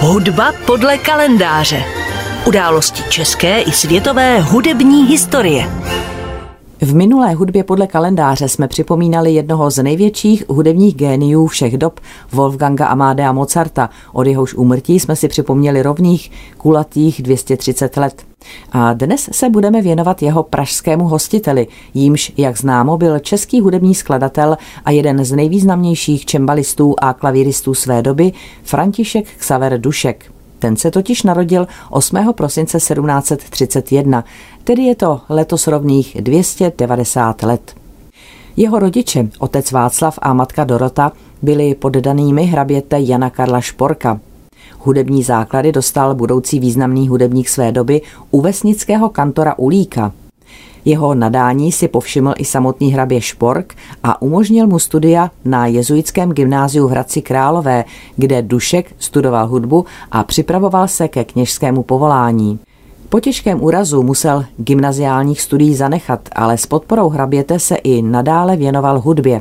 Hudba podle kalendáře. Události české i světové hudební historie. V minulé hudbě podle kalendáře jsme připomínali jednoho z největších hudebních géniů všech dob, Wolfganga Amadea Mozarta. Od jehož úmrtí jsme si připomněli rovných kulatých 230 let. A dnes se budeme věnovat jeho pražskému hostiteli, jímž, jak známo, byl český hudební skladatel a jeden z nejvýznamnějších čembalistů a klavíristů své doby, František Xaver Dušek. Ten se totiž narodil 8. prosince 1731, tedy je to letos rovných 290 let. Jeho rodiče, otec Václav a matka Dorota, byli poddanými hraběte Jana Karla Šporka. Hudební základy dostal budoucí významný hudebník své doby u vesnického kantora Ulíka. Jeho nadání si povšiml i samotný hrabě Špork a umožnil mu studia na jezuitském gymnáziu v Hradci Králové, kde Dušek studoval hudbu a připravoval se ke kněžskému povolání. Po těžkém úrazu musel gymnaziálních studií zanechat, ale s podporou hraběte se i nadále věnoval hudbě.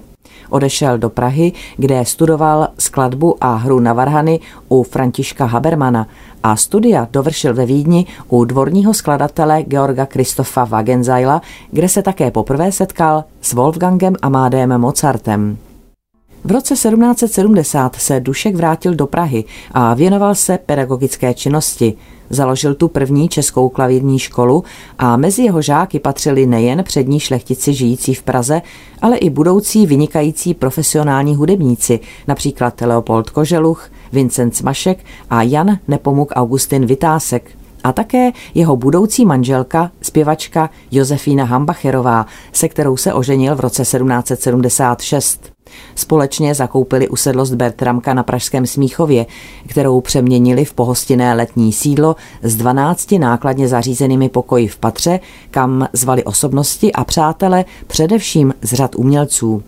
Odešel do Prahy, kde studoval skladbu a hru na varhany u Františka Habermana a studia dovršil ve Vídni u dvorního skladatele Georga Kristofa Wagenzeila, kde se také poprvé setkal s Wolfgangem Amádem Mozartem. V roce 1770 se Dušek vrátil do Prahy a věnoval se pedagogické činnosti. Založil tu první českou klavírní školu a mezi jeho žáky patřili nejen přední šlechtici žijící v Praze, ale i budoucí vynikající profesionální hudebníci, například Leopold Koželuch, Vincent Smašek a Jan Nepomuk Augustin Vytásek a také jeho budoucí manželka, zpěvačka Josefína Hambacherová, se kterou se oženil v roce 1776. Společně zakoupili usedlost Bertramka na Pražském Smíchově, kterou přeměnili v pohostinné letní sídlo s 12 nákladně zařízenými pokoji v patře, kam zvali osobnosti a přátele především z řad umělců.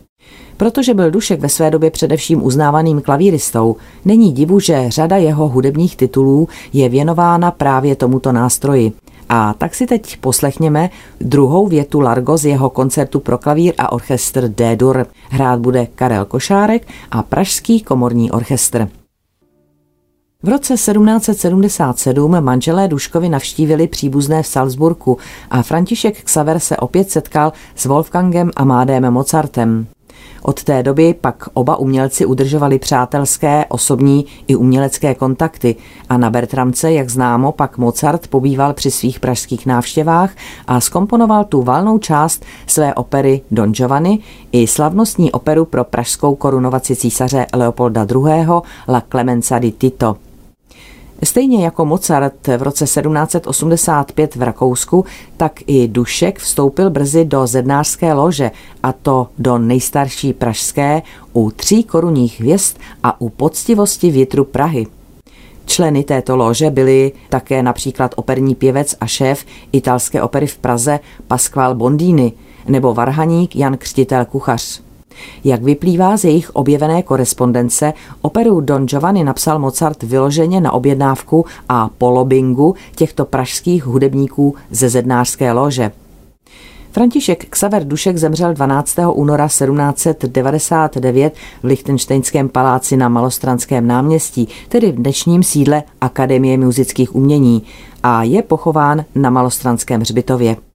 Protože byl Dušek ve své době především uznávaným klavíristou, není divu, že řada jeho hudebních titulů je věnována právě tomuto nástroji. A tak si teď poslechněme druhou větu Largo z jeho koncertu pro klavír a orchestr D-dur. Hrát bude Karel Košárek a Pražský komorní orchestr. V roce 1777 manželé Duškovi navštívili příbuzné v Salzburku a František Xaver se opět setkal s Wolfgangem Amádem Mozartem. Od té doby pak oba umělci udržovali přátelské, osobní i umělecké kontakty a na Bertramce, jak známo, pak Mozart pobýval při svých pražských návštěvách a skomponoval tu valnou část své opery Don Giovanni i slavnostní operu pro pražskou korunovaci císaře Leopolda II. La Clemenza di Tito. Stejně jako Mozart v roce 1785 v Rakousku, tak i Dušek vstoupil brzy do zednářské lože, a to do nejstarší pražské, u tří korunních hvězd a u poctivosti větru Prahy. Členy této lože byli také například operní pěvec a šéf italské opery v Praze Pasquale Bondini nebo varhaník Jan Křtitel Kuchař. Jak vyplývá z jejich objevené korespondence, operu Don Giovanni napsal Mozart vyloženě na objednávku a polobingu těchto pražských hudebníků ze zednářské lože. František Xaver Dušek zemřel 12. února 1799 v Lichtensteinském paláci na Malostranském náměstí, tedy v dnešním sídle Akademie muzických umění a je pochován na Malostranském hřbitově.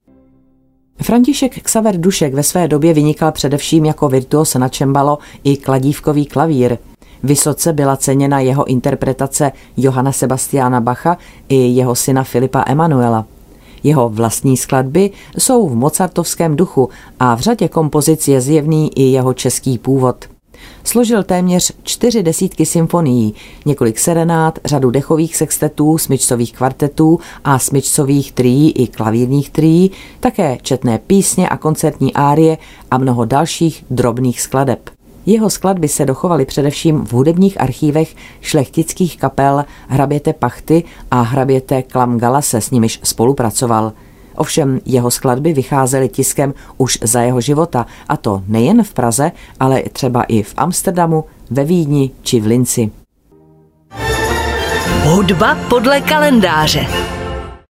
František Xaver Dušek ve své době vynikal především jako virtuos na čembalo i kladívkový klavír. Vysoce byla ceněna jeho interpretace Johana Sebastiana Bacha i jeho syna Filipa Emanuela. Jeho vlastní skladby jsou v mozartovském duchu a v řadě kompozic je zjevný i jeho český původ. Složil téměř čtyři desítky symfonií, několik serenát, řadu dechových sextetů, smyčcových kvartetů a smyčcových trií i klavírních trií, také četné písně a koncertní árie a mnoho dalších drobných skladeb. Jeho skladby se dochovaly především v hudebních archívech šlechtických kapel Hraběte Pachty a Hraběte Klamgalase, s nimiž spolupracoval – Ovšem jeho skladby vycházely tiskem už za jeho života, a to nejen v Praze, ale třeba i v Amsterdamu, ve Vídni či v Linci. Hudba podle kalendáře.